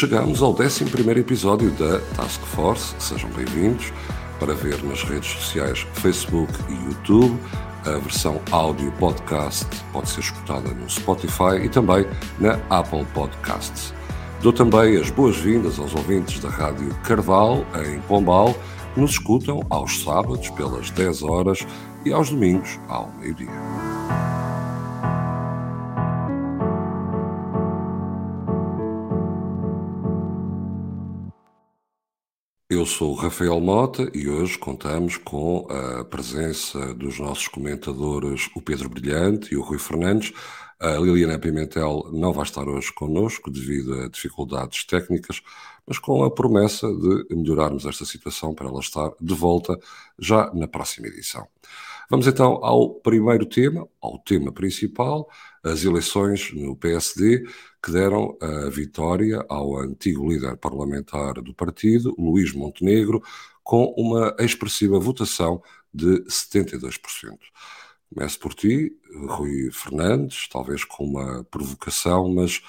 Chegamos ao 11 episódio da Task Force. Sejam bem-vindos para ver nas redes sociais Facebook e YouTube. A versão áudio podcast pode ser escutada no Spotify e também na Apple Podcasts. Dou também as boas-vindas aos ouvintes da Rádio Carval, em Pombal, que nos escutam aos sábados pelas 10 horas e aos domingos ao meio-dia. Eu sou o Rafael Mota e hoje contamos com a presença dos nossos comentadores, o Pedro Brilhante e o Rui Fernandes. A Liliana Pimentel não vai estar hoje connosco devido a dificuldades técnicas, mas com a promessa de melhorarmos esta situação para ela estar de volta já na próxima edição. Vamos então ao primeiro tema, ao tema principal, as eleições no PSD que deram a vitória ao antigo líder parlamentar do partido, Luís Montenegro, com uma expressiva votação de 72%. Começo por ti, Rui Fernandes, talvez com uma provocação, mas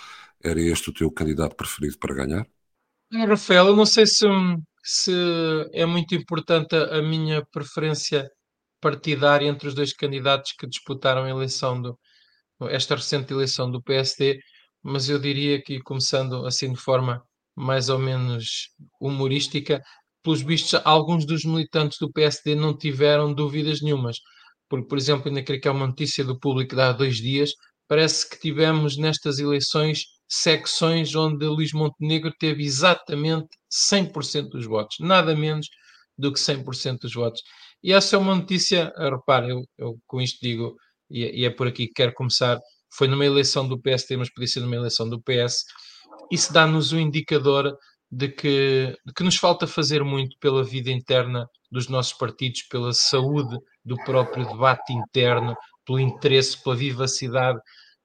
era este o teu candidato preferido para ganhar? Rafael, eu não sei se, se é muito importante a minha preferência partidária entre os dois candidatos que disputaram a eleição do, esta recente eleição do PSD, mas eu diria que, começando assim de forma mais ou menos humorística, pelos vistos, alguns dos militantes do PSD não tiveram dúvidas nenhumas. Porque, por exemplo, ainda creio que é uma notícia do público de há dois dias, parece que tivemos nestas eleições secções onde Luís Montenegro teve exatamente 100% dos votos, nada menos do que 100% dos votos. E essa é uma notícia, repare, eu, eu com isto digo, e, e é por aqui que quero começar, foi numa eleição do PSD, mas podia ser numa eleição do PS, isso dá-nos um indicador de que, de que nos falta fazer muito pela vida interna dos nossos partidos, pela saúde do próprio debate interno, pelo interesse, pela vivacidade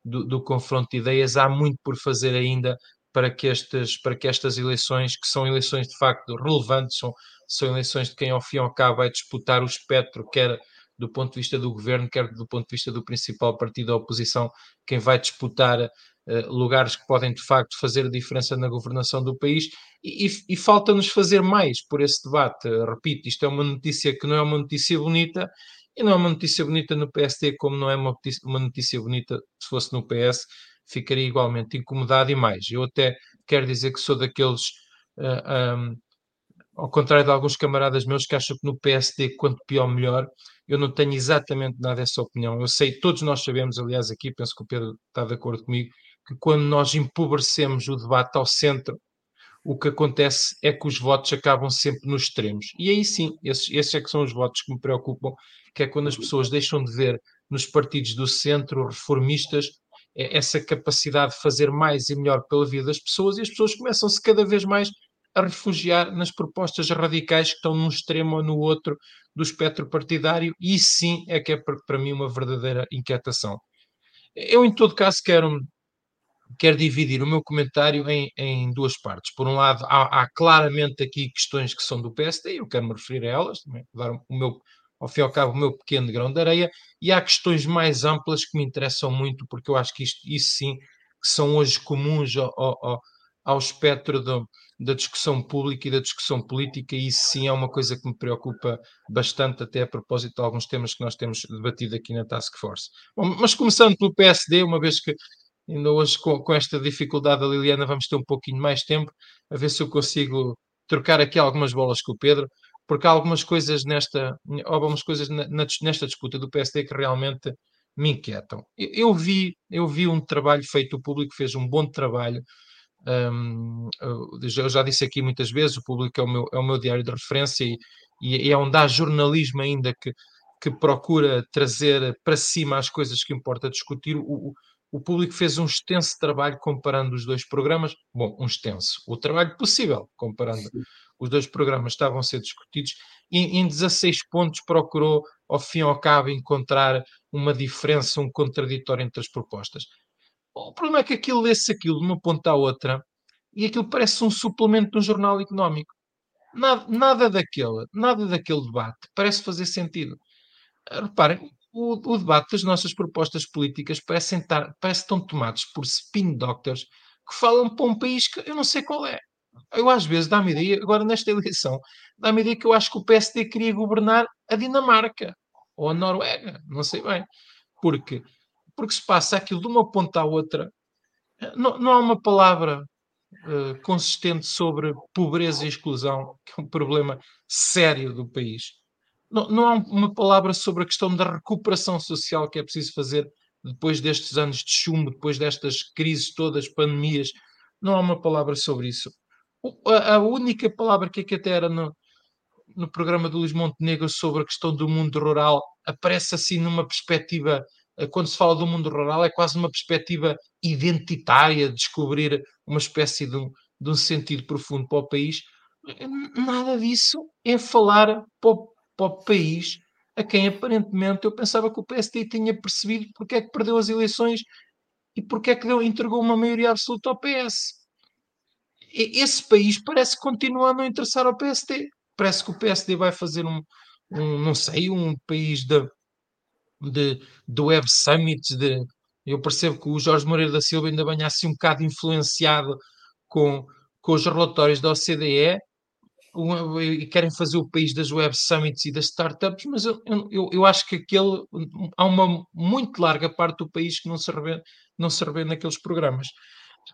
do, do, confronto de ideias. Há muito por fazer ainda para que, estas, para que estas eleições, que são eleições de facto relevantes, são, são eleições de quem ao fim e ao cabo vai disputar o espectro, quer do ponto de vista do governo, quer do ponto de vista do principal partido da oposição, quem vai disputar uh, lugares que podem de facto fazer a diferença na governação do país, e, e, e falta-nos fazer mais por esse debate. Repito, isto é uma notícia que não é uma notícia bonita, e não é uma notícia bonita no PSD, como não é uma notícia, uma notícia bonita se fosse no PS, ficaria igualmente incomodado e mais. Eu até quero dizer que sou daqueles. Uh, eh, um, ao contrário de alguns camaradas meus que acham que no PSD, quanto pior, melhor, eu não tenho exatamente nada essa opinião. Eu sei, todos nós sabemos, aliás, aqui, penso que o Pedro está de acordo comigo, que quando nós empobrecemos o debate ao centro, o que acontece é que os votos acabam sempre nos extremos. E aí sim, esses, esses é que são os votos que me preocupam, que é quando as pessoas deixam de ver nos partidos do centro, reformistas, é essa capacidade de fazer mais e melhor pela vida das pessoas, e as pessoas começam-se cada vez mais a refugiar nas propostas radicais que estão num extremo ou no outro do espectro partidário, e sim é que é para mim uma verdadeira inquietação. Eu, em todo caso, quero, quero dividir o meu comentário em, em duas partes. Por um lado, há, há, claramente aqui questões que são do PSD, e eu quero me referir a elas, também, dar o meu, ao fim e ao cabo, o meu pequeno grão de areia, e há questões mais amplas que me interessam muito, porque eu acho que isto, isso sim, que são hoje comuns ao, ao, ao espectro do, da discussão pública e da discussão política, e isso sim é uma coisa que me preocupa bastante, até a propósito de alguns temas que nós temos debatido aqui na Task Force. Bom, mas começando pelo PSD, uma vez que ainda hoje com, com, esta dificuldade da Liliana vamos ter um pouquinho mais tempo, a ver se eu consigo trocar aqui algumas bolas com o Pedro, porque há algumas coisas nesta, algumas coisas na, nesta disputa do PSD que realmente me inquietam. Eu, vi, eu vi um trabalho feito, o público fez um bom trabalho um, eu já disse aqui muitas vezes, o público é o meu, é o meu diário de referência e, e é onde há jornalismo ainda que, que procura trazer para cima as coisas que importa discutir. O, o público fez um extenso trabalho comparando os dois programas. Bom, um extenso. O trabalho possível, comparando Sim. os dois programas, estavam a ser discutidos. E em 16 pontos procurou, ao fim e ao cabo, encontrar uma diferença, um contraditório entre as propostas. O problema é que aquilo lê-se aquilo de uma ponta à outra e aquilo parece um suplemento de um jornal económico. Nada, nada daquele, nada daquele debate parece fazer sentido. Ah, reparem, o, o debate das nossas propostas políticas parecem estar, parece estão tomados por spin doctors que falam para um país que eu não sei qual é. Eu às vezes dá-me ideia, agora nesta eleição, dá-me ideia que eu acho que o PSD queria governar a Dinamarca ou a Noruega, não sei bem. Porque, porque se passa aquilo de uma ponta à outra, não, não há uma palavra uh, consistente sobre pobreza e exclusão, que é um problema sério do país. Não, não há uma palavra sobre a questão da recuperação social que é preciso fazer depois destes anos de chumbo, depois destas crises todas, pandemias. Não há uma palavra sobre isso. A, única palavra que, é que até era no, no programa do Luís Montenegro sobre a questão do mundo rural aparece assim numa perspectiva, eh, quando se fala do mundo rural, é quase uma perspectiva identitária, descobrir uma espécie de um, de um sentido profundo para o país. Nada disso é falar para o, para o país a quem aparentemente eu pensava que o PSD tinha percebido porque é que perdeu as eleições e porque é que deu, entregou uma maioria absoluta ao PS. Esse país parece que continua a não interessar ao PSD parece que o PSD vai fazer um, um não sei, um país de, de, de web summits, de, eu percebo que o Jorge Moreira da Silva ainda venha assim um bocado influenciado com, com os relatórios da OCDE e querem fazer o país das web summits e das startups, mas eu, eu, eu acho que aquele há uma muito larga parte do país que não se revê, não se revê naqueles programas.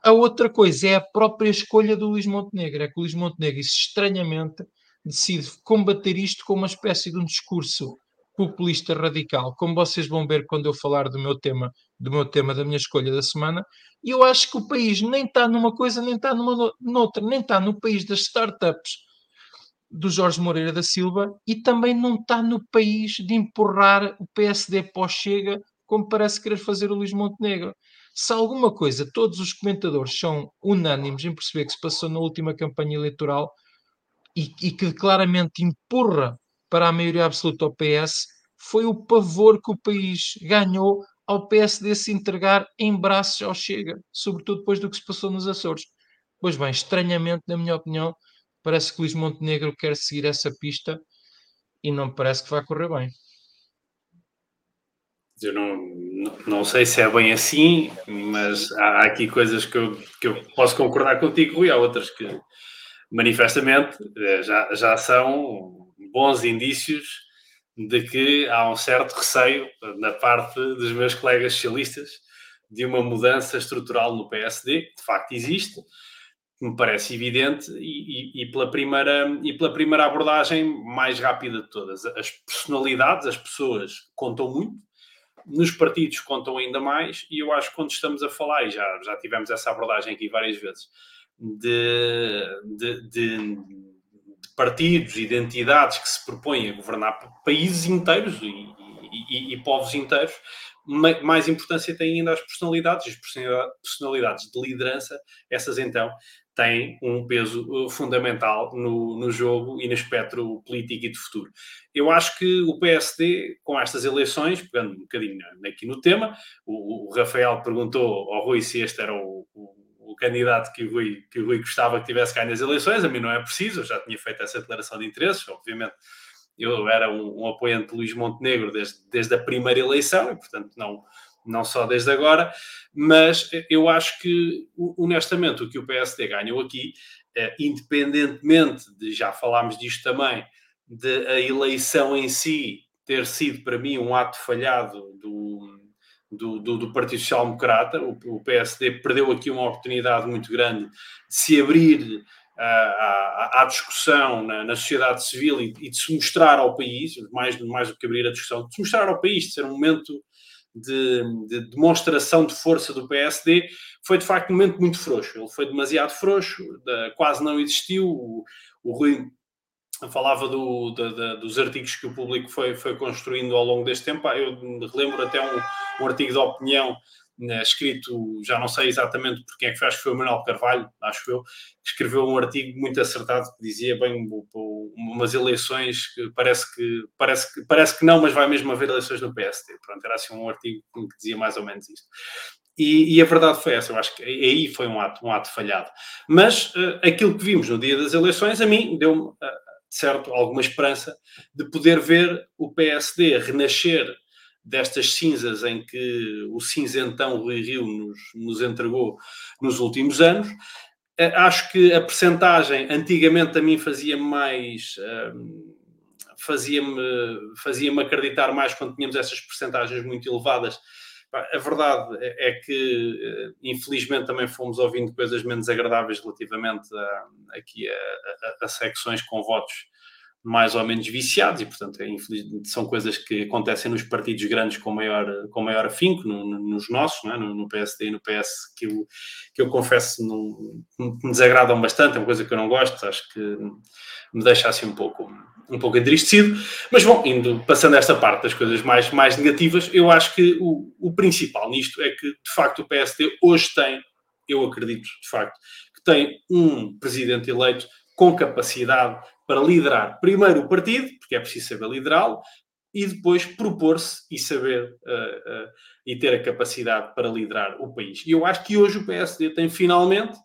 A outra coisa é a própria escolha do Luís Montenegro, é que o Luís Montenegro, estranhamente, decide combater isto com uma espécie de um discurso populista radical, como vocês vão ver quando eu falar do meu tema, do meu tema da minha escolha da semana, e eu acho que o país nem está numa coisa, nem está numa noutra, nem está no país das startups do Jorge Moreira da Silva e também não está no país de empurrar o PSD pós-chega, como parece querer fazer o Luís Montenegro. Se alguma coisa, todos os comentadores são unânimes em perceber que se passou na última campanha eleitoral, e, e que claramente empurra para a maioria absoluta ao PS foi o pavor que o país ganhou ao PSD se entregar em braços ao Chega, sobretudo depois do que se passou nos Açores. Pois bem, estranhamente, na minha opinião, parece que Luís Montenegro quer seguir essa pista e não parece que vai correr bem. Eu não, não sei se é bem assim, mas há aqui coisas que eu, que eu posso concordar contigo e há outras que, manifestamente eh, já, já são bons indícios de que há um certo receio na parte dos meus colegas socialistas de uma mudança estrutural no PSD, que de facto existe, me parece evidente, e, e, e, pela primeira, e pela primeira abordagem mais rápida de todas. As personalidades, as pessoas contam muito, nos partidos contam ainda mais, e eu acho que quando estamos a falar, e já, já tivemos essa abordagem aqui várias vezes, de, de, de, de partidos, identidades que se propõem a governar países inteiros e, e, e, povos inteiros, mais importância têm ainda as personalidades, as personalidades de liderança, essas então têm um peso uh, fundamental no, no jogo e no espectro político e de futuro. Eu acho que o PSD, com estas eleições, pegando um bocadinho aqui no tema, o, o Rafael perguntou ao Rui se este era o, o o candidato que o, Rui, que o Rui gostava que tivesse ganho as eleições, a mim não é preciso, eu já tinha feito essa declaração de interesses, obviamente. Eu era um, um apoiante de Luís Montenegro desde, desde a primeira eleição e, portanto, não, não só desde agora, mas eu acho que, honestamente, o que o PSD ganhou aqui, é, independentemente de, já falámos disto também, de a eleição em si ter sido para mim um ato falhado do, do, do, do Partido Social Democrata. O, o, PSD perdeu aqui uma oportunidade muito grande de se abrir à, à, à discussão na, na, sociedade civil e, e, de se mostrar ao país, mais, mais do que abrir a discussão, de se mostrar ao país, de ser um momento de, de, demonstração de força do PSD, foi de facto um momento muito frouxo. Ele foi demasiado frouxo, quase não existiu. O, o Rui falava do, dos artigos que o público foi, foi construindo ao longo deste tempo. Eu relembro até um, um artigo de opinião né, escrito, já não sei exatamente por quem é que foi, acho que foi o Manuel Carvalho, acho eu, que escreveu um artigo muito acertado que dizia bem umas eleições que parece que parece que parece que não, mas vai mesmo haver eleições no PSD. Pronto, era assim um artigo que dizia mais ou menos isto. E, e, a verdade foi essa, eu acho que aí foi um ato, um ato falhado. Mas uh, aquilo que vimos no dia das eleições, a mim deu-me uh, certo alguma esperança de poder ver o PSD renascer destas cinzas em que o cinzentão Rui Rio nos, nos entregou nos últimos anos. Uh, acho que a percentagem, antigamente a mim fazia mais. Uh, fazia-me fazia acreditar mais quando tínhamos essas percentagens muito elevadas a verdade é, é que, eh, infelizmente, também fomos ouvindo coisas menos agradáveis relativamente a, aqui a, a, a secções com votos mais ou menos viciados e, portanto, é, são coisas que acontecem nos partidos grandes com maior, com maior afinco, no, no, nos nossos, é? no, no, PSD e no PS, que eu, que eu confesso não, me desagradam bastante, é uma coisa que eu não gosto, acho que me deixa assim um pouco um pouco entristecido, mas bom, indo, passando esta parte das coisas mais, mais negativas, eu acho que o, o principal nisto é que, de facto, o PSD hoje tem, eu acredito, de facto, que tem um presidente eleito com capacidade para liderar primeiro o partido, porque é preciso saber liderá-lo, e depois propor-se e saber uh, uh, e ter a capacidade para liderar o país. E eu acho que hoje o PSD tem finalmente,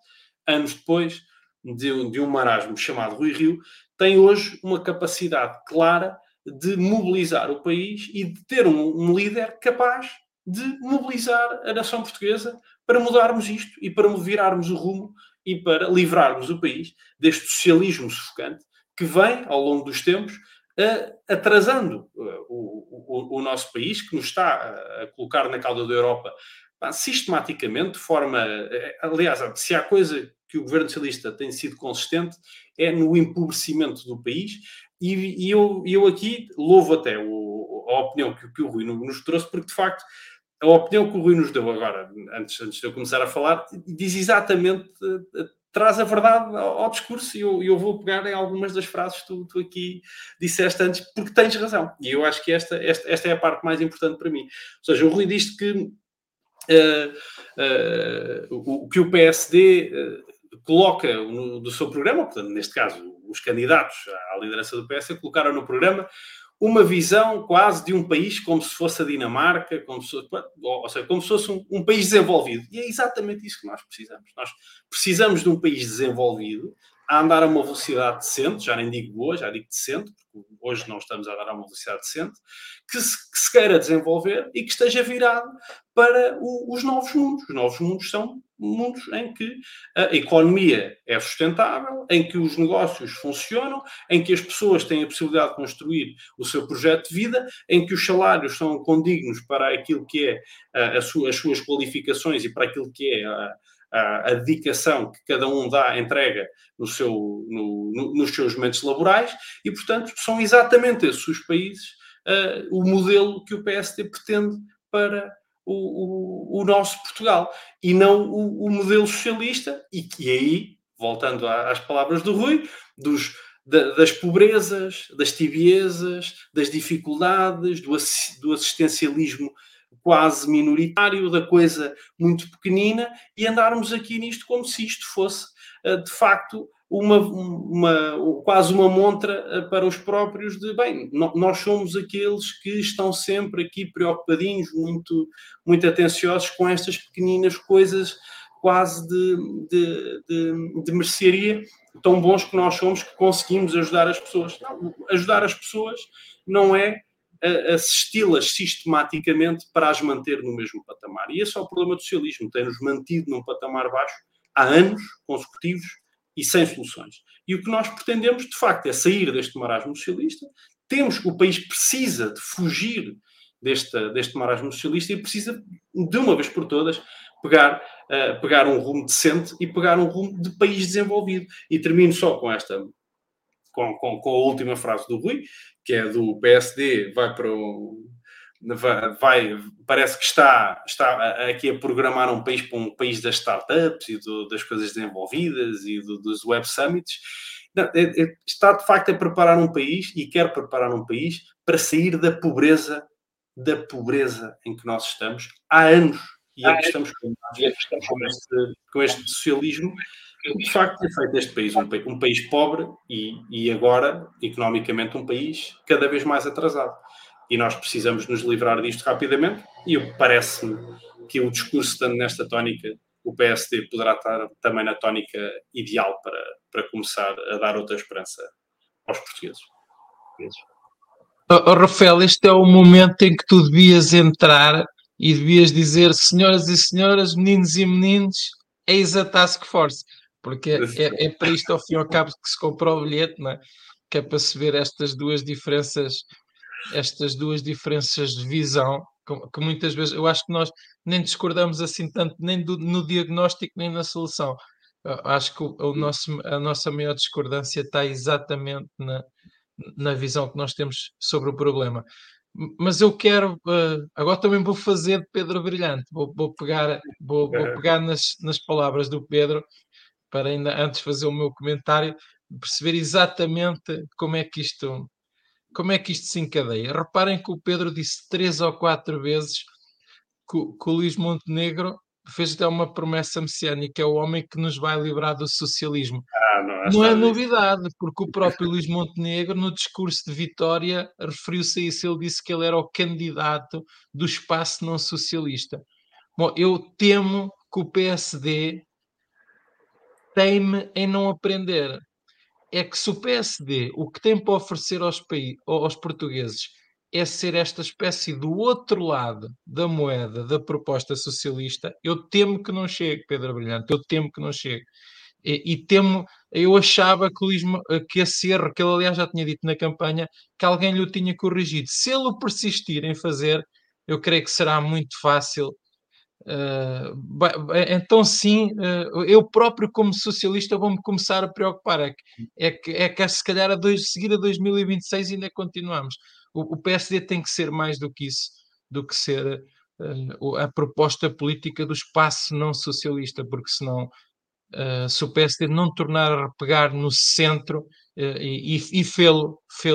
anos depois de, de um marasmo chamado Rui Rio, tem hoje uma capacidade clara de mobilizar o país e de ter um, um líder capaz de mobilizar a nação portuguesa para mudarmos isto e para virarmos o rumo e para livrarmos o país deste socialismo sufocante que vem, ao longo dos tempos, atrasando o, o, o, nosso país, que nos está a colocar na cauda da Europa sistematicamente, de forma. Eh, aliás, se há coisa que o governo socialista tem sido consistente, é no empobrecimento do país. E, e eu, eu aqui louvo até o, a opinião que, que o Rui nos trouxe, porque de facto a opinião que o Rui nos deu agora, antes, antes de eu começar a falar, diz exatamente, eh, traz a verdade ao, ao discurso e eu, eu, vou pegar em algumas das frases que tu, tu, aqui disseste antes, porque tens razão. E eu acho que esta, esta, esta é a parte mais importante para mim. Ou seja, o Rui diz que uh, uh, o, que o PSD uh, coloca no, do seu programa, portanto, neste caso, os candidatos à liderança do PS colocaram no programa uma visão quase de um país como se fosse a Dinamarca, como se, ou seja, como se fosse um, um, país desenvolvido. E é exatamente isso que nós precisamos. Nós precisamos de um país desenvolvido a andar a uma velocidade decente, já nem digo boa, já digo decente, porque hoje não estamos a andar a uma velocidade decente, que se, que se queira desenvolver e que esteja virado para o, os novos mundos. Os novos mundos são mundos em que a economia é sustentável, em que os negócios funcionam, em que as pessoas têm a possibilidade de construir o seu projeto de vida, em que os salários são condignos para aquilo que é a, a sua, as suas qualificações e para aquilo que é a, a, a, dedicação que cada um dá, entrega no seu, no, no, nos seus momentos laborais, e, portanto, são exatamente esses os países, o modelo que o PSD pretende para o, o, nosso Portugal, e não o, o, modelo socialista, e que aí, voltando às palavras do Rui, dos, das pobrezas, das tibiezas, das dificuldades, do, do assistencialismo quase minoritário, da coisa muito pequenina, e andarmos aqui nisto como se isto fosse, eh, de facto, uma, uma, quase uma montra eh, para os próprios de, bem, nós somos aqueles que estão sempre aqui preocupadinhos, muito, muito atenciosos com estas pequeninas coisas quase de, de, de, de mercearia, tão bons que nós somos que conseguimos ajudar as pessoas. Não, ajudar as pessoas não é assisti-las sistematicamente para as manter no mesmo patamar. E esse é o problema do socialismo, tem-nos mantido num patamar baixo há anos consecutivos e sem soluções. E o que nós pretendemos, de facto, é sair deste marasmo socialista. Temos que o país precisa de fugir deste, deste marasmo socialista e precisa, de uma vez por todas, pegar, uh, pegar um rumo decente e pegar um rumo de país desenvolvido. E termino só com esta com, com, com, a última frase do Rui, que é do PSD, vai para o. Vai, parece que está, está aqui a programar um país para um país das startups e do, das coisas desenvolvidas e do, dos web summits. Não, é, é, está de facto a preparar um país e quer preparar um país para sair da pobreza, da pobreza em que nós estamos há anos e é que estamos com, este, com este socialismo de facto tem feito este país um, um país pobre e, e, agora, economicamente, um país cada vez mais atrasado. E nós precisamos nos livrar disto rapidamente e parece-me que o discurso estando nesta tónica, o PSD poderá estar também na tónica ideal para, para começar a dar outra esperança aos portugueses. Oh, Rafael, este é o momento em que tu devias entrar e devias dizer, senhoras e senhoras, meninos e meninos, eis a Task Force, porque é, é para isto ao fim e ao cabo que se comprou o bilhete, não é? que é para se ver estas duas diferenças, estas duas diferenças de visão, que muitas vezes eu acho que nós nem discordamos assim tanto nem do, no diagnóstico nem na solução. Eu acho que o, o nosso, a nossa maior discordância está exatamente na, na visão que nós temos sobre o problema. Mas eu quero, uh, agora também vou fazer de Pedro Brilhante, vou, vou pegar, vou, vou pegar nas, nas palavras do Pedro para ainda antes fazer o meu comentário, perceber exatamente como é que isto como é que isto se encadeia. Reparem que o Pedro disse três ou quatro vezes que, que o Luís Montenegro fez até uma promessa messiânica, é o homem que nos vai livrar do socialismo. Ah, não, não é novidade, porque o próprio Luís Montenegro, no discurso de vitória, referiu-se a isso. Ele disse que ele era o candidato do espaço não socialista. Bom, eu temo que o PSD teme em não aprender. É que se o PSD, o que tem para oferecer aos, aos portugueses, é ser esta espécie do outro lado da moeda da proposta socialista, eu temo que não chegue, Pedro Brilhante, eu temo que não chegue. E, e temo, eu achava que, Luís, que esse erro, que ele aliás já tinha dito na campanha, que alguém lhe o tinha corrigido. Se ele persistir em fazer, eu creio que será muito fácil. Uh, então, sim, uh, eu próprio, como socialista, vou-me começar a preocupar. É que, é que, é que se calhar a dois, seguir a 2026 ainda continuamos o, o PSD tem que ser mais do que isso, do que ser uh, a proposta política do espaço não socialista, porque senão, uh, se o PSD não tornar a pegar no centro uh, e, e fê-lo fê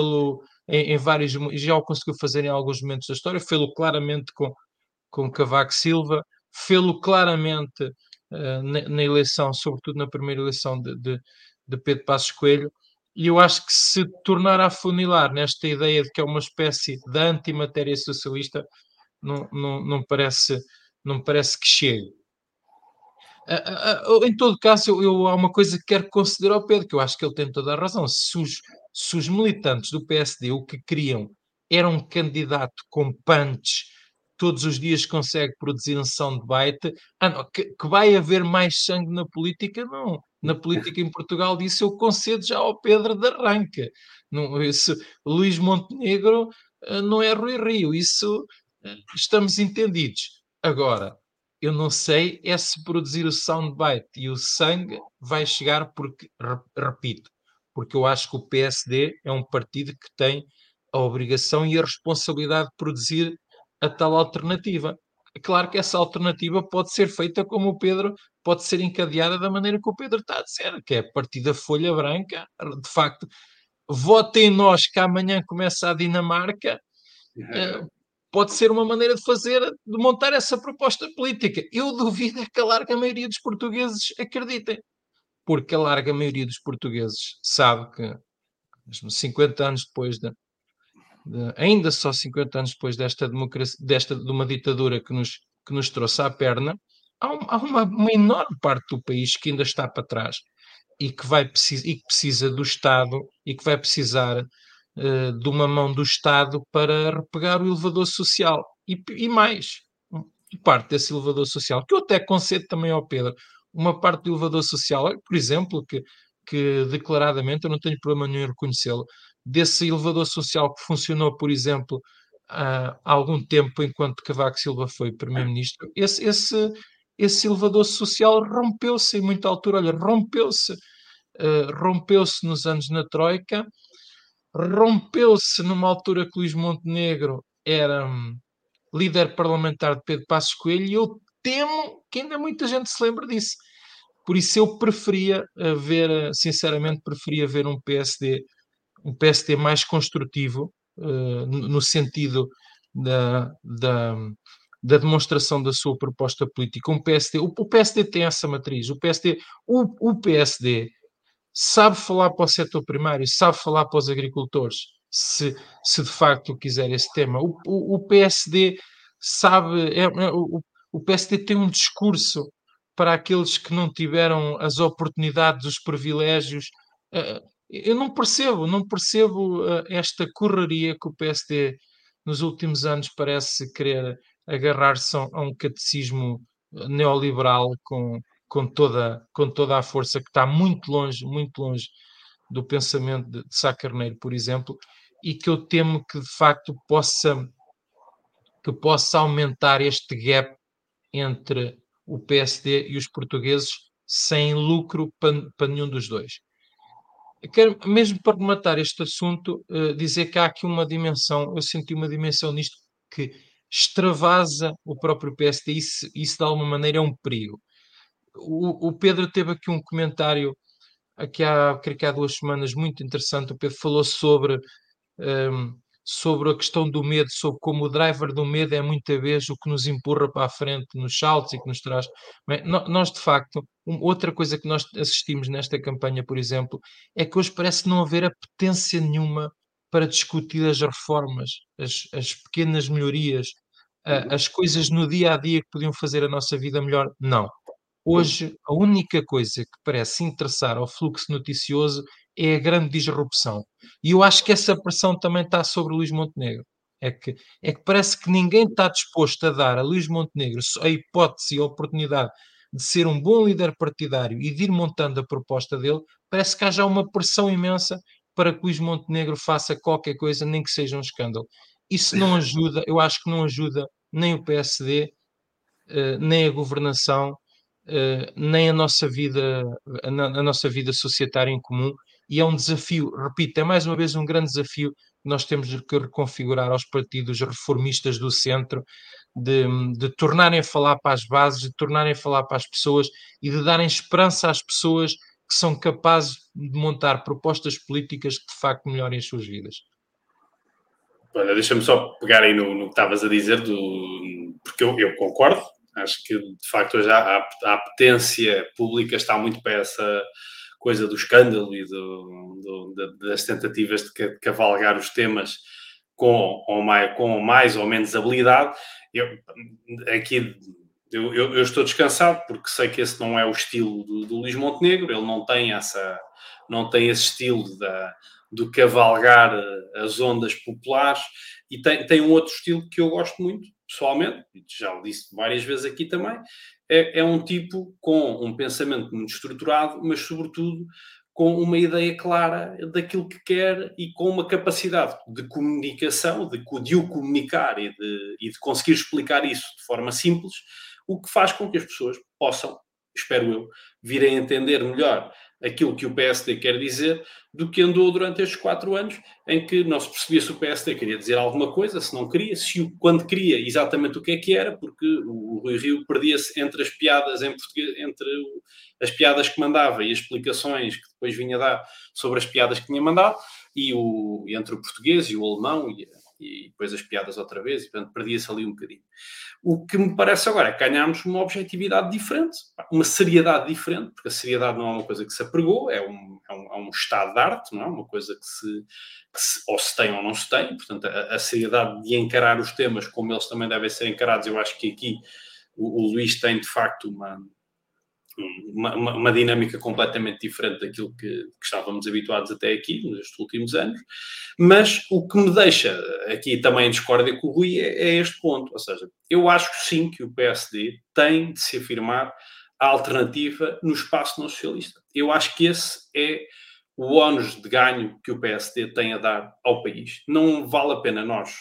em, em, vários, já o conseguiu fazer em alguns momentos da história, fê-lo claramente com, com Cavaco Silva, fê-lo claramente na, na, eleição, sobretudo na primeira eleição de, de, de Pedro Passos Coelho, e eu acho que se tornar a funilar nesta ideia de que é uma espécie de antimatéria socialista, não, não, não, parece, não parece que chegue. Em todo caso, eu, eu, há uma coisa que quero considerar ao Pedro, que eu acho que ele tem toda a razão. Se os, se os militantes do PSD o que queriam era um candidato com punch, todos os dias consegue produzir um soundbite, ah, não, que, que vai haver mais sangue na política, não na política em Portugal, isso eu concedo já ao Pedro de arranque. Não, isso, Luís Montenegro eh, não é Rui Rio, isso eh, estamos entendidos. Agora, eu não sei é se produzir o soundbite e o sangue vai chegar porque, repito, porque eu acho que o PSD é um partido que tem a obrigação e a responsabilidade de produzir a tal alternativa. Claro que essa alternativa pode ser feita como o Pedro, pode ser encadeada da maneira que o Pedro está a dizer, que é a partir da folha branca, de facto, votem nós que amanhã começa a Dinamarca, uh, pode ser uma maneira de fazer, de montar essa proposta política. Eu duvido é que a larga maioria dos portugueses acreditem, porque a larga maioria dos portugueses sabe que, mesmo 50 anos depois da, ainda só 50 anos depois desta democracia, desta, de uma ditadura que nos, que nos trouxe à perna, há, um, há uma, uma, enorme parte do país que ainda está para trás e que, vai, e que precisa do Estado e que vai precisar uh, de uma mão do Estado para repegar o elevador social. E, e mais, parte desse elevador social, que eu até concedo também ao Pedro, uma parte do elevador social, por exemplo, que, que declaradamente eu não tenho problema nenhum em reconhecê-lo, desse elevador social que funcionou, por exemplo, há algum tempo enquanto Cavaco Silva foi primeiro-ministro, esse, esse, esse elevador social rompeu-se em muita altura, olha, rompeu-se, uh, rompeu-se nos anos na Troika, rompeu-se numa altura que Luís Montenegro era um, líder parlamentar de Pedro Passos Coelho e eu temo que ainda muita gente se lembre disso. Por isso eu preferia uh, ver, uh, sinceramente, preferia ver um PSD um PSD mais construtivo, uh, no sentido da, da, da, demonstração da sua proposta política. Um PSD, o, o PSD tem essa matriz, o PSD, o, o, PSD sabe falar para o setor primário, sabe falar para os agricultores, se, se de facto quiser esse tema. O, o, o PSD sabe, é, é, o, o PSD tem um discurso para aqueles que não tiveram as oportunidades, os privilégios. Uh, eu não percebo, não percebo uh, esta correria que o PSD nos últimos anos parece querer agarrar-se a um catecismo neoliberal com, com, toda, com toda a força que está muito longe, muito longe do pensamento de, de Sá Carneiro, por exemplo, e que eu temo que de facto possa que possa aumentar este gap entre o PSD e os portugueses sem lucro para, para nenhum dos dois. Quero, mesmo para rematar este assunto, uh, dizer que há aqui uma dimensão, eu senti uma dimensão nisto que extravasa o próprio PSD isso, isso de alguma maneira é um perigo. O, o Pedro teve aqui um comentário aqui há, creio que há duas semanas muito interessante, o Pedro falou sobre um, sobre a questão do medo, sobre como o driver do medo é muita vez o que nos empurra para a frente nos saltos e que nos traz. Bem, nós, de facto, outra coisa que nós assistimos nesta campanha, por exemplo, é que hoje parece não haver apetência nenhuma para discutir as reformas, as, as pequenas melhorias, as coisas no dia a dia que podiam fazer a nossa vida melhor. Não. Hoje, a única coisa que parece interessar ao fluxo noticioso é a grande disrupção. E eu acho que essa pressão também está sobre Luís Montenegro. É que, é que parece que ninguém está disposto a dar a Luís Montenegro a hipótese e a oportunidade de ser um bom líder partidário e de ir montando a proposta dele. Parece que haja uma pressão imensa para que Luís Montenegro faça qualquer coisa, nem que seja um escândalo. Isso não ajuda, eu acho que não ajuda nem o PSD, eh, nem a governação, eh, nem a nossa vida, a, nossa vida societária em comum, e é um desafio, repito, é mais uma vez um grande desafio que nós temos que reconfigurar aos partidos reformistas do centro, de, de tornarem a falar para as bases, de tornarem a falar para as pessoas e de darem esperança às pessoas que são capazes de montar propostas políticas que de facto melhorem as suas vidas. Olha, deixa-me só pegar aí no, no que estavas a dizer, do, porque eu, eu concordo, Acho que, de facto, hoje a, a, a apetência pública está muito para essa coisa do escândalo e do, do, das tentativas de cavalgar os temas com, ou mais, com mais ou menos habilidade. Eu, aqui eu, eu, eu, estou descansado porque sei que esse não é o estilo do, do Luís Montenegro, ele não tem essa não tem esse estilo da, do cavalgar as ondas populares e tem, tem um outro estilo que eu gosto muito, pessoalmente, já o disse várias vezes aqui também, é, é um tipo com um pensamento muito estruturado, mas sobretudo com uma ideia clara daquilo que quer e com uma capacidade de comunicação, de, de o comunicar e de, e de conseguir explicar isso de forma simples, o que faz com que as pessoas possam, espero eu, vir a entender melhor aquilo que o PSD quer dizer do que andou durante estes quatro anos, em que não se percebia se o PSD queria dizer alguma coisa, se não queria, se quando queria, exatamente o que é que era, porque o, Rui Rio perdia-se entre as piadas em português, entre as piadas que mandava e as explicações que depois vinha dar sobre as piadas que tinha mandado, e o, entre o português e o alemão e a, e depois as piadas outra vez, e portanto perdia-se ali um bocadinho. O que me parece agora é que ganhámos uma objetividade diferente, uma seriedade diferente, porque a seriedade não é uma coisa que se apregou, é um, é um, é um estado de arte, não é uma coisa que se, que se, ou se tem ou não se tem, portanto a, a, seriedade de encarar os temas como eles também devem ser encarados, eu acho que aqui o, o Luís tem de facto uma uma, uma, uma, dinâmica completamente diferente daquilo que, que, estávamos habituados até aqui, nestes últimos anos. Mas o que me deixa aqui também em discórdia com o Rui é, é, este ponto. Ou seja, eu acho sim que o PSD tem de se afirmar a alternativa no espaço não socialista. Eu acho que esse é o ónus de ganho que o PSD tem a dar ao país. Não vale a pena nós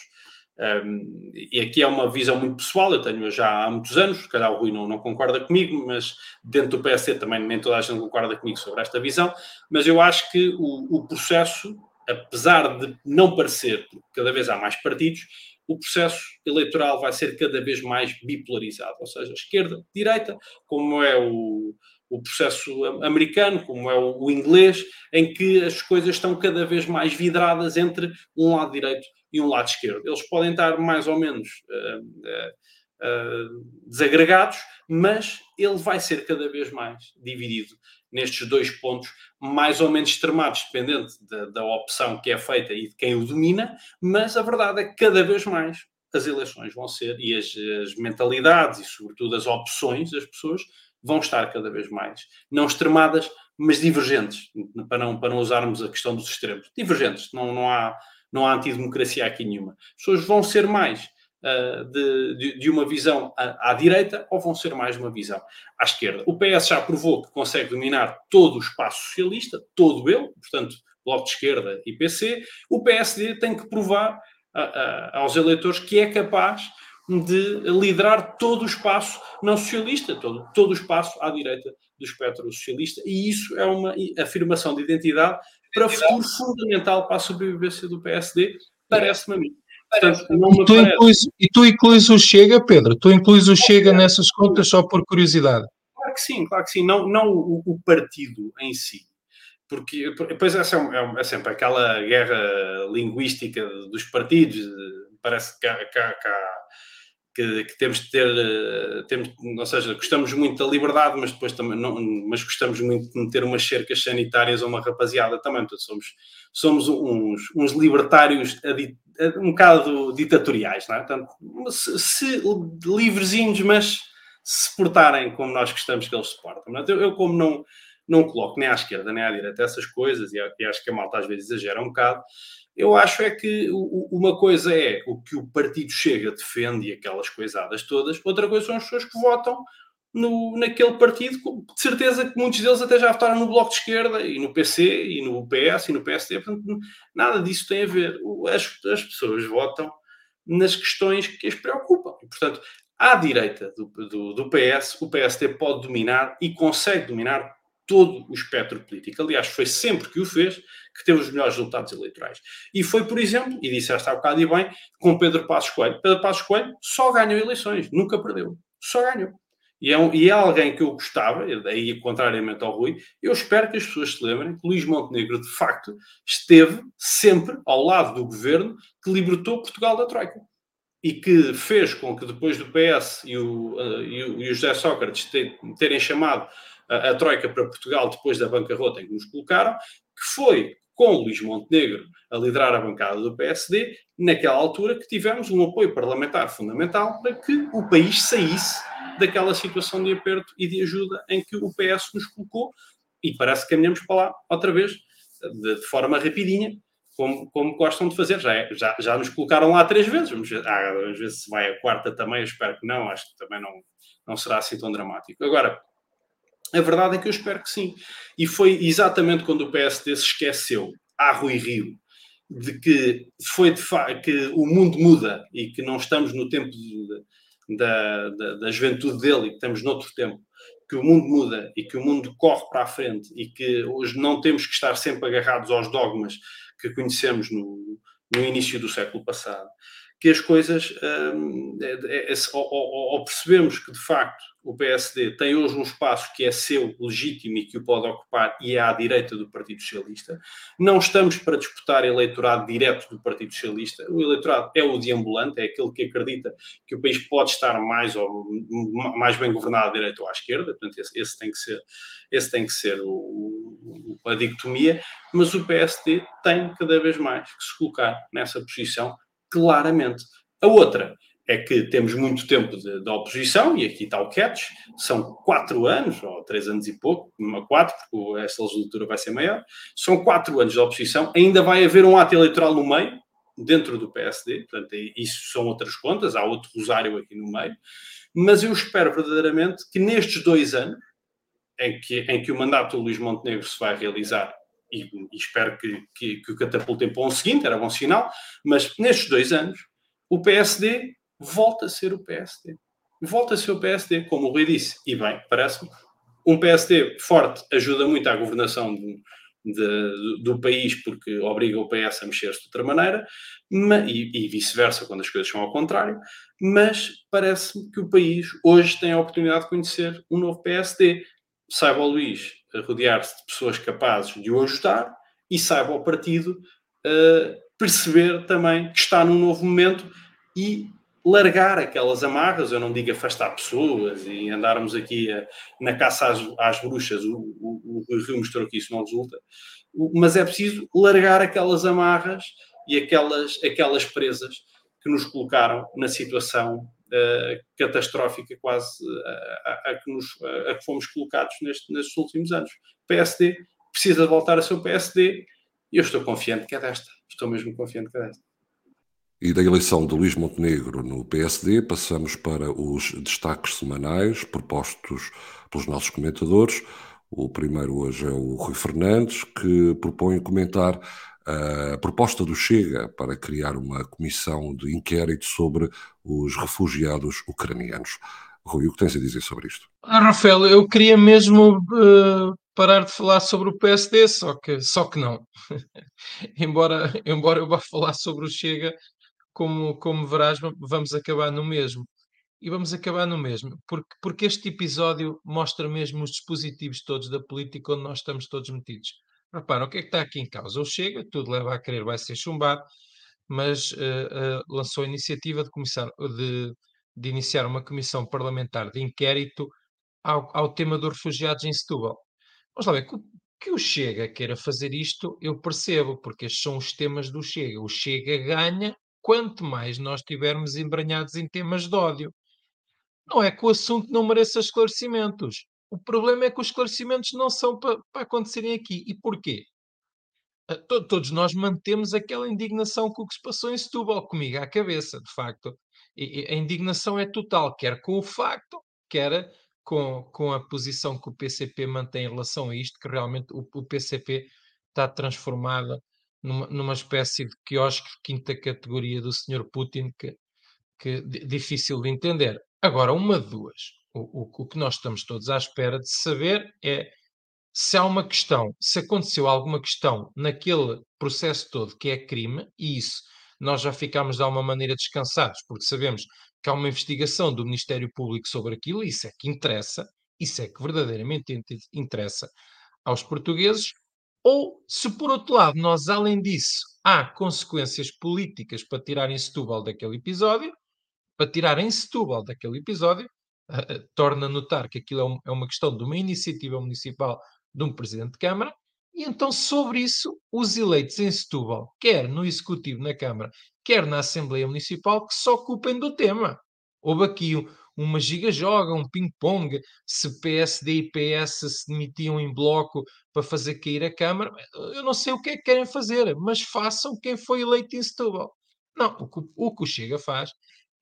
um, e aqui é uma visão muito pessoal, eu tenho já há muitos anos, se calhar o Rui não, não concorda comigo, mas dentro do PSD também nem toda a gente concorda comigo sobre esta visão, mas eu acho que o, o processo, apesar de não parecer, porque cada vez há mais partidos, o processo eleitoral vai ser cada vez mais bipolarizado, ou seja, esquerda, direita, como é o, o processo americano, como é o, o inglês, em que as coisas estão cada vez mais vidradas entre um lado direito e um lado esquerdo. Eles podem estar mais ou menos uh, uh, desagregados, mas ele vai ser cada vez mais dividido nestes dois pontos, mais ou menos extremados, dependente da, da opção que é feita e de quem o domina, mas a verdade é que cada vez mais as eleições vão ser, e as, as mentalidades e, sobretudo, as opções das pessoas vão estar cada vez mais, não extremadas, mas divergentes, para não, para não usarmos a questão dos extremos. Divergentes, não, não, há, não há antidemocracia aqui nenhuma. As pessoas vão ser mais uh, de, de, de, uma visão à, à, direita ou vão ser mais de uma visão à esquerda. O PS já provou que consegue dominar todo o espaço socialista, todo ele, portanto, Bloco de Esquerda e PC. O PSD tem que provar aos eleitores que é capaz de liderar todo o espaço não socialista, todo, todo o espaço à direita do espectro socialista, e isso é uma afirmação de identidade para o futuro fundamental para a sobrevivência do PSD, parece-me a mim. Portanto, e, tu e incluís o Chega, Pedro? Tu incluís o Chega nessas contas só por curiosidade? Claro que sim, claro que sim. Não, não o, o partido em si, porque depois essa é, é, é, sempre aquela guerra linguística dos partidos, parece que, que, que, que, temos de ter, eh, temos, ou seja, gostamos muito da liberdade, mas depois também não, mas gostamos muito de meter umas cercas sanitárias a uma rapaziada também, portanto somos, somos uns, uns libertários um bocado ditatoriais, não é? Portanto, se, se livrezinhos, mas se portarem como nós gostamos que eles se portam. Eu, eu como não não coloco nem à esquerda nem à direita essas coisas, e acho que a malta às vezes exagera um bocado. Eu acho é que uma coisa é o que o partido chega, defende e aquelas coisadas todas, outra coisa são as pessoas que votam no, naquele partido, de certeza que muitos deles até já votaram no Bloco de Esquerda e no PC e no PS e no PSD, portanto, nada disso tem a ver. As, as pessoas votam nas questões que as preocupam. E, portanto, à direita do, do, do PS, o PSD pode dominar e consegue dominar todo o espectro político. Aliás, foi sempre que o fez que teve os melhores resultados eleitorais. E foi, por exemplo, e disseste há bocado e bem, com Pedro Passos Coelho. Pedro Passos Coelho só ganhou eleições, nunca perdeu. Só ganhou. E é, um, e é alguém que eu gostava, daí contrariamente ao Rui, eu espero que as pessoas se lembrem que Luís Montenegro, de facto, esteve sempre ao lado do governo que libertou Portugal da Troika. E que fez com que depois do PS e o, uh, e o, e o José Sócrates terem chamado a, Troika para Portugal depois da bancarrota em que nos colocaram, que foi com Luís Montenegro a liderar a bancada do PSD, naquela altura que tivemos um apoio parlamentar fundamental para que o país saísse daquela situação de aperto e de ajuda em que o PS nos colocou e parece que caminhamos para lá outra vez, de, de forma rapidinha, como, como gostam de fazer. Já, é, já, já nos colocaram lá três vezes, vamos ver, ah, vamos ver se vai a quarta também, eu espero que não, acho que também não, não será assim tão dramático. Agora, a verdade é que eu espero que sim. E foi exatamente quando o PSD se esqueceu, a Rui Rio, de que foi de que o mundo muda e que não estamos no tempo de, da, da, da, juventude dele e que estamos noutro tempo, que o mundo muda e que o mundo corre para a frente e que hoje não temos que estar sempre agarrados aos dogmas que conhecemos no, no início do século passado, que as coisas, hum, é, é, é, ou percebemos que de facto o PSD tem hoje um espaço que é seu, legítimo e que o pode ocupar e é à direita do Partido Socialista. Não estamos para disputar eleitorado direto do Partido Socialista. O eleitorado é o deambulante, é aquele que acredita que o país pode estar mais, ou, mais bem governado à direita ou à esquerda. Portanto, esse, esse tem que ser, esse tem que ser o, a dicotomia. Mas o PSD tem cada vez mais que se colocar nessa posição claramente. A outra é que temos muito tempo de, de, oposição, e aqui está o catch, são quatro anos, ou três anos e pouco, uma quatro, porque esta legislatura vai ser maior, são quatro anos de oposição, ainda vai haver um ato eleitoral no meio, dentro do PSD, portanto, isso são outras contas, há outro rosário aqui no meio, mas eu espero verdadeiramente que nestes dois anos, em que, em que o mandato do Luís Montenegro se vai realizar, e, e espero que, que, que o catapultem para um seguinte, era bom sinal, mas nestes dois anos, o PSD volta a ser o PSD. Volta a ser o PSD, como o Rui disse. E bem, parece-me. Um PSD forte ajuda muito à governação de, de, do país porque obriga o PS a mexer-se de outra maneira e, e vice-versa quando as coisas são ao contrário, mas parece-me que o país hoje tem a oportunidade de conhecer um novo PSD. Saiba o Luís rodear-se de pessoas capazes de o ajudar e saiba o partido uh, perceber também que está num novo momento e largar aquelas amarras, eu não digo afastar pessoas e andarmos aqui a, na caça às, às bruxas, o, o, o Rio mostrou que isso não resulta, mas é preciso largar aquelas amarras e aquelas, aquelas presas que nos colocaram na situação catastrófica quase a, a, que nos, a, que fomos colocados neste, nestes últimos anos. O PSD precisa voltar a ser o PSD e eu estou confiante que é desta. Estou mesmo confiante que é desta. E da eleição de Luís Montenegro no PSD, passamos para os destaques semanais propostos pelos nossos comentadores. O primeiro hoje é o Rui Fernandes, que propõe comentar a proposta do Chega para criar uma comissão de inquérito sobre os refugiados ucranianos. Rui, o que tens a dizer sobre isto? Ah, Rafael, eu queria mesmo uh, parar de falar sobre o PSD, só que, só que não. embora, embora eu vá falar sobre o Chega, como, como verás, vamos acabar no mesmo. E vamos acabar no mesmo, porque, porque este episódio mostra mesmo os dispositivos todos da política onde nós estamos todos metidos. Repara, o que é que está aqui em causa? Ou chega, tudo leva a crer, vai ser chumbado, mas uh, uh, lançou a iniciativa de, de, de, iniciar uma comissão parlamentar de inquérito ao, ao tema dos refugiados em Setúbal. Vamos lá ver, que, que o Chega queira fazer isto, eu percebo, porque estes são os temas do Chega. O Chega ganha quanto mais nós estivermos embranhados em temas de ódio. Não é que o assunto não mereça esclarecimentos. O problema é que os esclarecimentos não são para, para acontecerem aqui. E porquê? Todos nós mantemos aquela indignação com o que se passou em Setúbal, comigo à cabeça, de facto. E, a indignação é total, quer com o facto, quer com, com a posição que o PCP mantém em relação a isto, que realmente o, o PCP está transformado numa, numa espécie de quiosque de quinta categoria do Sr. Putin, que, que difícil de entender. Agora, uma de duas. O, o, o que nós estamos todos à espera de saber é se há uma questão, se aconteceu alguma questão naquele processo todo que é crime, e isso nós já ficámos de alguma maneira descansados, porque sabemos que há uma investigação do Ministério Público sobre aquilo, isso é que interessa, isso é que verdadeiramente interessa aos portugueses, ou se por outro lado nós, além disso, há consequências políticas para tirar em Setúbal daquele episódio, para tirar em Setúbal daquele episódio, torna a notar que aquilo é, um, é, uma questão de uma iniciativa municipal de um presidente de Câmara, e então sobre isso os eleitos em Setúbal, quer no Executivo na Câmara, quer na Assembleia Municipal, que se ocupem do tema. Houve aqui uma giga-joga, um ping-pong, se PSD e PS se demitiam em bloco para fazer cair a Câmara. Eu não sei o que é que querem fazer, mas façam quem foi eleito em Setúbal. Não, o que o, que o Chega faz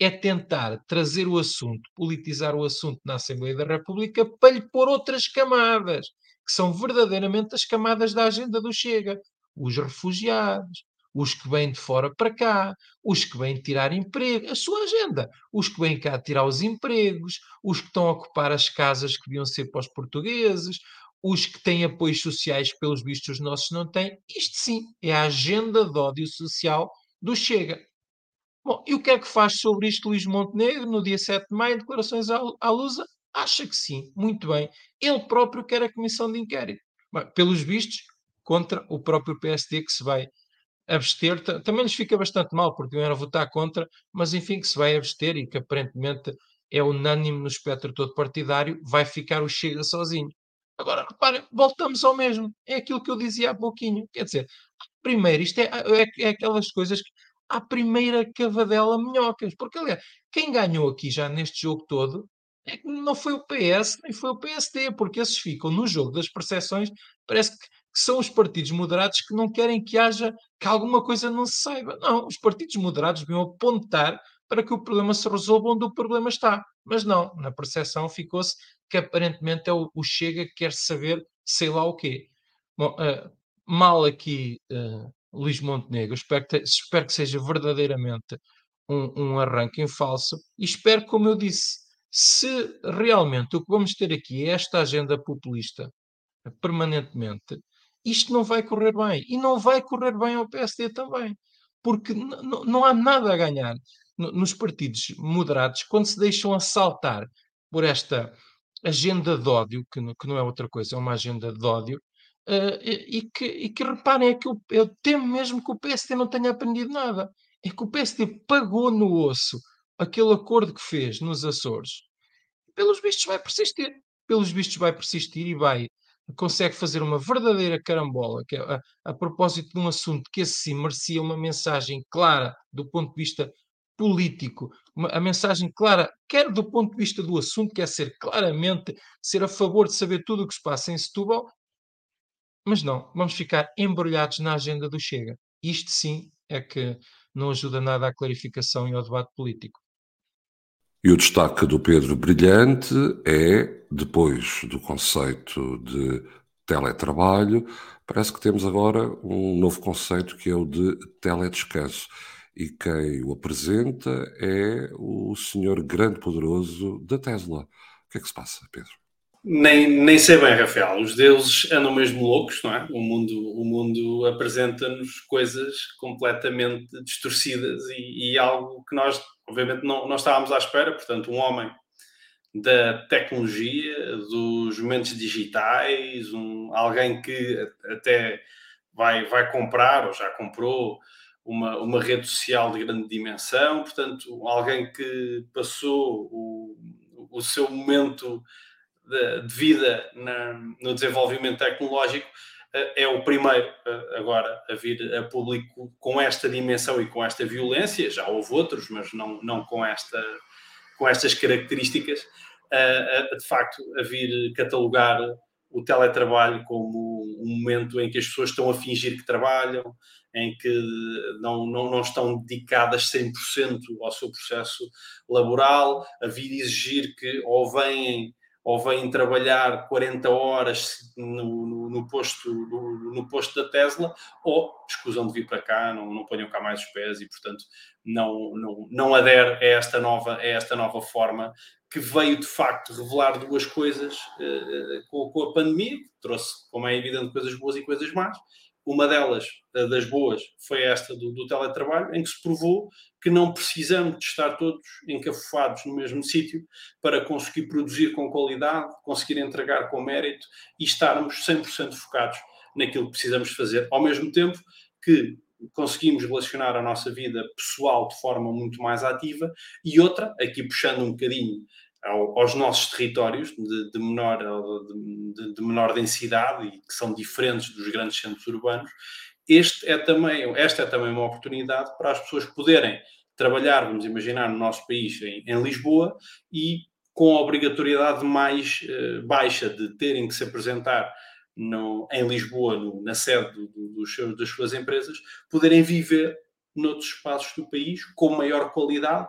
é tentar trazer o assunto, politizar o assunto na Assembleia da República para lhe pôr outras camadas, que são verdadeiramente as camadas da agenda do Chega. Os refugiados, os que vêm de fora para cá, os que vêm tirar emprego, a sua agenda, os que vêm cá tirar os empregos, os que estão a ocupar as casas que deviam ser para os portugueses, os que têm apoios sociais, pelos vistos, os nossos não têm. Isto sim é a agenda de ódio social do Chega. Bom, e o que é que faz sobre isto Luís Montenegro no dia 7 de maio, declarações à, Lusa? Acha que sim, muito bem. Ele próprio quer a comissão de inquérito. Bem, pelos vistos, contra o próprio PSD que se vai abster, também lhes fica bastante mal, porque vieram votar contra, mas enfim, que se vai abster e que aparentemente é unânime no espectro todo partidário, vai ficar o Chega sozinho. Agora, reparem, voltamos ao mesmo. É aquilo que eu dizia há pouquinho. Quer dizer, primeiro, isto é, é, é aquelas coisas que à primeira cavadela minhocas. Porque, aliás, quem ganhou aqui já neste jogo todo é que não foi o PS nem foi o PSD, porque esses ficam no jogo das percepções, parece que são os partidos moderados que não querem que haja que alguma coisa não se saiba. Não, os partidos moderados deviam apontar para que o problema se resolva onde o problema está. Mas não, na percepção ficou-se que aparentemente é o, o, Chega que quer saber sei lá o quê. Bom, uh, mal aqui uh, Luís Montenegro, espero que, espero que seja verdadeiramente um, um arranque em falso e espero, como eu disse, se realmente o que vamos ter aqui é esta agenda populista permanentemente, isto não vai correr bem. E não vai correr bem ao PSD também. Porque não há nada a ganhar nos partidos moderados quando se deixam assaltar por esta agenda de ódio, que que não é outra coisa, é uma agenda de ódio, uh, e, que, e que reparem, é que eu, eu temo mesmo que o PSD não tenha aprendido nada. É que o PSD pagou no osso aquele acordo que fez nos Açores. Pelos vistos vai persistir. Pelos vistos vai persistir e vai consegue fazer uma verdadeira carambola, que é a, a propósito de um assunto que assim merecia uma mensagem clara do ponto de vista político, uma, a mensagem clara, quer do ponto de vista do assunto, quer ser claramente, ser a favor de saber tudo o que se passa em Setúbal, mas não, vamos ficar embrulhados na agenda do Chega. Isto sim é que não ajuda nada à clarificação e ao debate político. E o destaque do Pedro Brilhante é, depois do conceito de teletrabalho, parece que temos agora um novo conceito que é o de teledescanso. E quem o apresenta é o senhor grande poderoso da Tesla. O que é que se passa, Pedro? Nem, nem sei bem, Rafael. Os deuses andam mesmo loucos, não é? O mundo, o mundo apresenta-nos coisas completamente distorcidas e, e, algo que nós, obviamente, não, não estávamos à espera. Portanto, um homem da tecnologia, dos momentos digitais, um, alguém que até vai, vai comprar ou já comprou uma, uma rede social de grande dimensão, portanto, alguém que passou o, o seu momento de, vida na, no desenvolvimento tecnológico, eh, é o primeiro eh, agora a vir a público com esta dimensão e com esta violência. Já houve outros, mas não, não com, esta, com estas características. de facto, a vir catalogar o teletrabalho como um momento em que as pessoas estão a fingir que trabalham, em que não, não, não estão dedicadas 100% ao seu processo laboral, a vir exigir que ou vêm ou vêm trabalhar 40 horas no, no, no posto, no, no, posto da Tesla, ou escusam de vir para cá, não, não ponham cá mais os pés e, portanto, não, não, não adere a esta, nova, a esta nova forma que veio de facto revelar duas coisas uh, com, com, a pandemia, que trouxe, como é evidente, coisas boas e coisas más, uma delas, das boas, foi esta do, do, teletrabalho, em que se provou que não precisamos de estar todos encafufados no mesmo sítio para conseguir produzir com qualidade, conseguir entregar com mérito e estarmos 100% focados naquilo que precisamos fazer. Ao mesmo tempo que conseguimos relacionar a nossa vida pessoal de forma muito mais ativa e outra, aqui puxando um bocadinho aos nossos territórios de, de menor, de, de, menor densidade e que são diferentes dos grandes centros urbanos, este é também, esta é também uma oportunidade para as pessoas poderem trabalhar, vamos imaginar, no nosso país, em, em Lisboa, e com a obrigatoriedade mais uh, baixa de terem que se apresentar no, em Lisboa, no, na sede do, do, seus, das suas empresas, poderem viver noutros espaços do país com maior qualidade,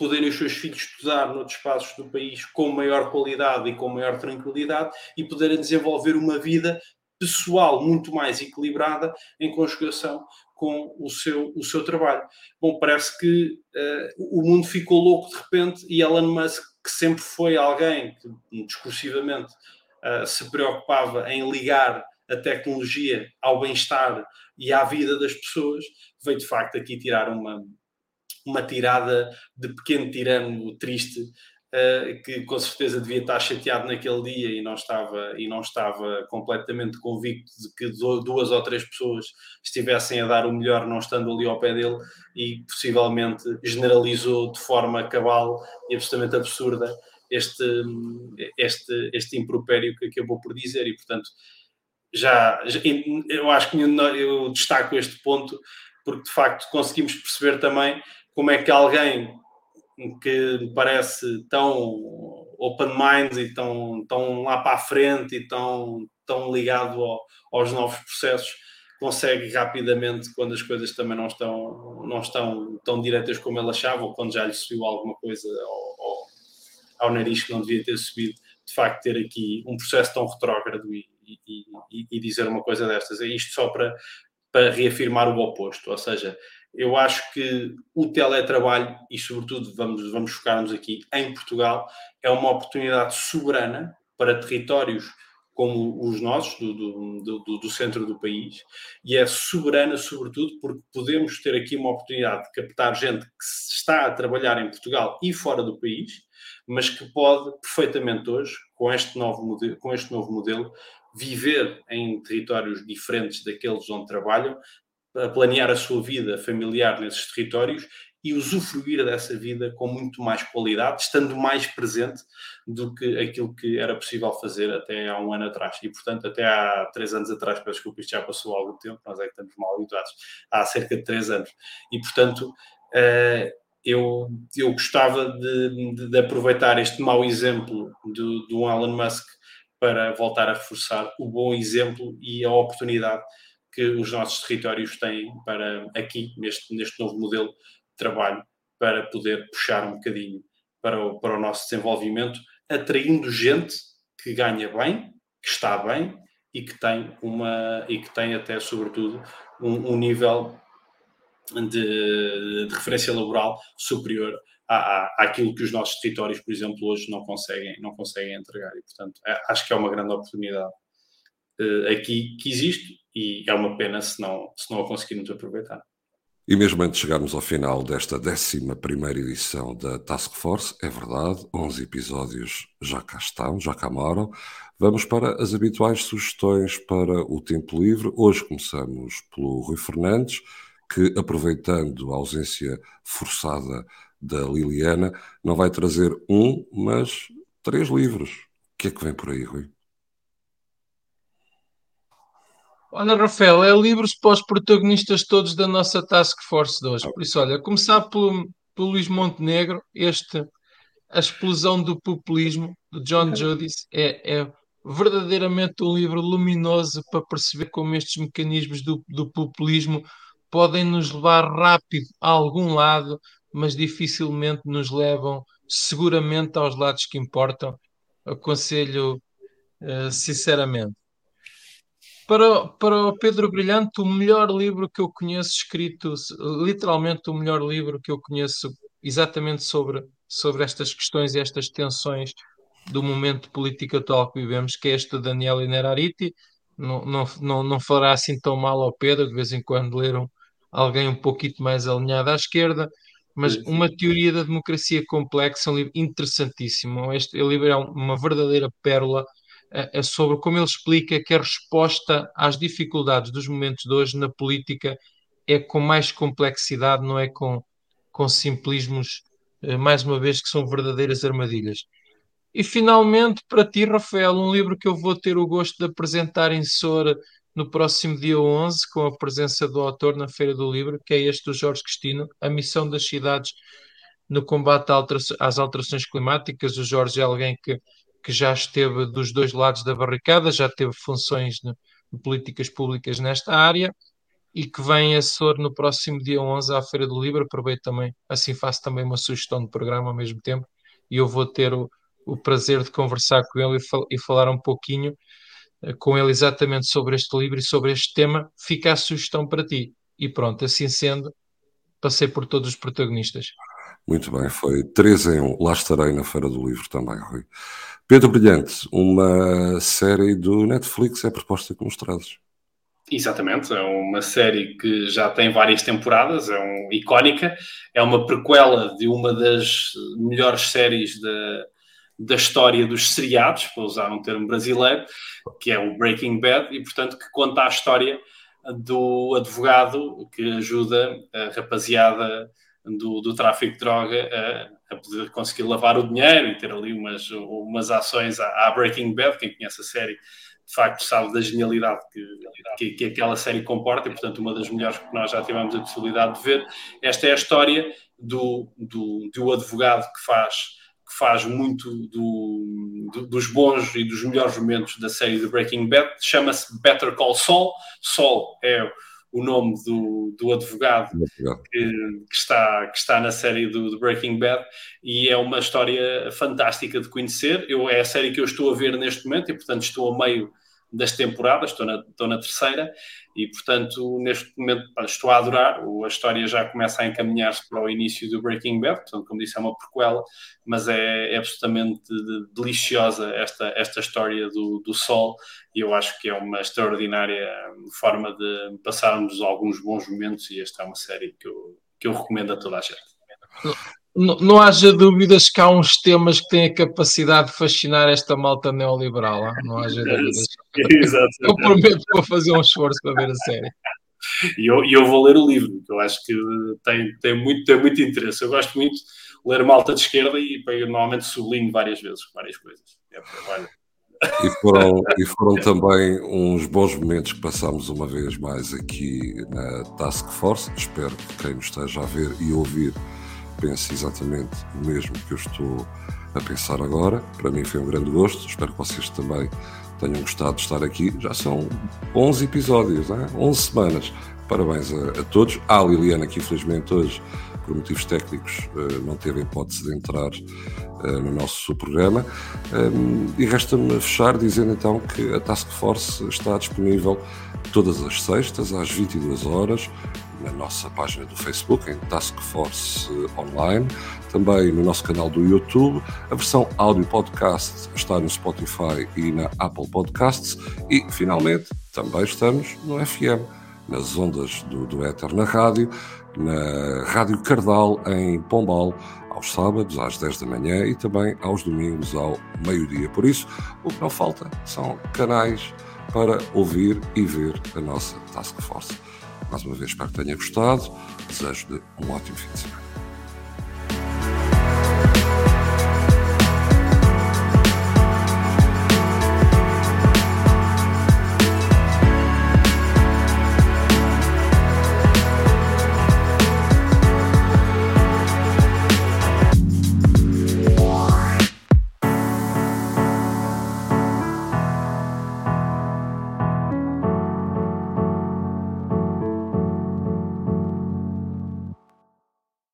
poderem os seus filhos estudar noutros espaços do país com maior qualidade e com maior tranquilidade e poderem desenvolver uma vida pessoal muito mais equilibrada em conjugação com o seu, o seu trabalho. Bom, parece que uh, o mundo ficou louco de repente e Elon Musk, que sempre foi alguém que discursivamente uh, se preocupava em ligar a tecnologia ao bem-estar e à vida das pessoas, veio de facto aqui tirar uma, uma tirada de pequeno tirano triste, uh, que com certeza devia estar chateado naquele dia e não estava, e não estava completamente convicto de que duas ou três pessoas estivessem a dar o melhor não estando ali ao pé dele e possivelmente generalizou de forma cabal e absolutamente absurda este, este, este impropério que acabou por dizer. E portanto já, eu acho que eu destaco este ponto porque de facto conseguimos perceber também como é que alguém que me parece tão open mind e tão, tão lá para a frente e tão, tão ligado ao, aos novos processos consegue rapidamente quando as coisas também não estão, não estão tão diretas como ele achava ou quando já lhe subiu alguma coisa ao, ao, ao nariz que não devia ter subido, de facto ter aqui um processo tão retrógrado e, e, e, e dizer uma coisa destas. É isto só para, para reafirmar o oposto, ou seja, eu acho que o teletrabalho, e sobretudo vamos, vamos focar-nos aqui em Portugal, é uma oportunidade soberana para territórios como os nossos, do, do, do, do, centro do país, e é soberana, sobretudo, porque podemos ter aqui uma oportunidade de captar gente que está a trabalhar em Portugal e fora do país, mas que pode perfeitamente hoje, com este novo modelo, com este novo modelo viver em territórios diferentes daqueles onde trabalham, a planear a sua vida familiar nesses territórios e usufruir dessa vida com muito mais qualidade, estando mais presente do que aquilo que era possível fazer até há um ano atrás. E, portanto, até há três anos atrás, peço desculpa, isto já passou algum tempo, nós é que estamos mal habituados, há cerca de três anos. E, portanto, uh, eu, eu gostava de, de, de aproveitar este mau exemplo do, do Elon Musk para voltar a reforçar o bom exemplo e a oportunidade que os nossos territórios têm para aqui, neste, neste novo modelo de trabalho, para poder puxar um bocadinho para o, para o nosso desenvolvimento, atraindo gente que ganha bem, que está bem e que tem uma e que tem até sobretudo um, um nível de, de, referência laboral superior à, à, àquilo que os nossos territórios, por exemplo, hoje não conseguem, não conseguem entregar. E, portanto, é, acho que é uma grande oportunidade uh, aqui que existe e é uma pena se não, se não a conseguirmos aproveitar. E mesmo antes de chegarmos ao final desta 11 edição da Task Force, é verdade, 11 episódios já cá estão, já cá moram. Vamos para as habituais sugestões para o tempo livre. Hoje começamos pelo Rui Fernandes, que, aproveitando a ausência forçada da Liliana, não vai trazer um, mas três livros. O que é que vem por aí, Rui? Olha, Rafael, é livros para os protagonistas todos da nossa Task Force de hoje. Por isso, olha, começar pelo, pelo Luís Montenegro, este A Explosão do Populismo, de John Judis, é, é verdadeiramente um livro luminoso para perceber como estes mecanismos do, do populismo podem nos levar rápido a algum lado, mas dificilmente nos levam seguramente aos lados que importam. Aconselho uh, sinceramente. Para, para o Pedro Brilhante, o melhor livro que eu conheço escrito, literalmente o melhor livro que eu conheço exatamente sobre, sobre estas questões e estas tensões do momento político atual que vivemos, que é este de Daniel Inerariti. Não, não, não, não fará assim tão mal ao Pedro, de vez em quando ler um, alguém um pouquinho mais alinhado à esquerda, mas uma teoria da democracia complexa, um livro interessantíssimo. Este livro é uma verdadeira pérola é sobre como ele explica que a resposta às dificuldades dos momentos de hoje na política é com mais complexidade, não é com, com simplismos, eh, mais uma vez, que são verdadeiras armadilhas. E finalmente, para ti, Rafael, um livro que eu vou ter o gosto de apresentar em Sora no próximo dia 11, com a presença do autor na Feira do Livro, que é este do Jorge Cristino, A Missão das Cidades no Combate às Alterações Climáticas. O Jorge é alguém que que já esteve dos dois lados da barricada, já teve funções de, de políticas públicas nesta área e que vem assessor no próximo dia 11 à Feira do Livro. Aproveito também, assim faço também uma sugestão de programa ao mesmo tempo e eu vou ter o, o prazer de conversar com ele e, fal e falar um pouquinho uh, com ele exatamente sobre este livro e sobre este tema. Fica a sugestão para ti. E pronto, assim sendo, passei por todos os protagonistas. Muito bem, foi 3 em 1. Lá estarei na Feira do Livro também, Rui. Pedro Brilhante, uma série do Netflix é a proposta que nos trazes. Exatamente, é uma série que já tem várias temporadas, é um, icónica, é uma prequela de uma das melhores séries da, da história dos seriados, para usar um termo brasileiro, que é o Breaking Bad, e portanto que conta a história do advogado que ajuda a rapaziada do, do tráfico de droga a, a, poder conseguir lavar o dinheiro e ter ali umas, umas ações à, à, Breaking Bad. Quem conhece a série, de facto, sabe da genialidade que, que, que, aquela série comporta e, portanto, uma das melhores que nós já tivemos a possibilidade de ver. Esta é a história do, do, do advogado que faz que faz muito do, do, dos bons e dos melhores momentos da série de Breaking Bad, chama-se Better Call Saul. Saul é o nome do, do advogado que, que, está, que está na série do, do, Breaking Bad e é uma história fantástica de conhecer. Eu, é a série que eu estou a ver neste momento e, portanto, estou a meio das temporadas, estou na, estou na terceira e, portanto, neste momento estou a adorar. A história já começa a encaminhar-se para o início do Breaking Bad, portanto, como disse, é uma prequela, mas é, é absolutamente deliciosa esta, esta história do, do Sol e eu acho que é uma extraordinária forma de passarmos alguns bons momentos e esta é uma série que eu, que eu recomendo a toda a gente. Não, não haja dúvidas que há uns temas que têm a capacidade de fascinar esta malta neoliberal. Hein? Não haja dúvidas. Exatamente. Eu prometo que vou fazer um esforço para ver a série. E eu, eu vou ler o livro, que eu acho que tem, tem, muito, tem muito interesse. Eu gosto muito de ler malta de esquerda e eu normalmente sublinho várias vezes várias coisas. É, e foram, e foram também uns bons momentos que passámos uma vez mais aqui na Task Force. Espero que quem nos esteja a ver e ouvir pense exatamente o mesmo que eu estou a pensar agora. Para mim foi um grande gosto, espero que vocês também tenham gostado de estar aqui. Já são 11 episódios, né? 11 semanas. Parabéns a, a todos. À Liliana, que infelizmente hoje, por motivos técnicos, eh, não teve a hipótese de entrar eh, no nosso programa. Ehm, e resta-me fechar dizendo então que a Task Force está disponível todas as sextas, às 22 horas, na nossa página do Facebook, em Task Force Online, também no nosso canal do YouTube. A versão áudio podcast está no Spotify e na Apple Podcasts. E, finalmente, também estamos no FM, nas ondas do, do Éter na rádio, na Rádio Cardal, em Pombal, aos sábados às 10 da manhã e também aos domingos ao meio-dia. Por isso, o que não falta são canais para ouvir e ver a nossa Task Force. Mais uma vez, espero que tenha gostado. Desejo-lhe um ótimo fim de semana.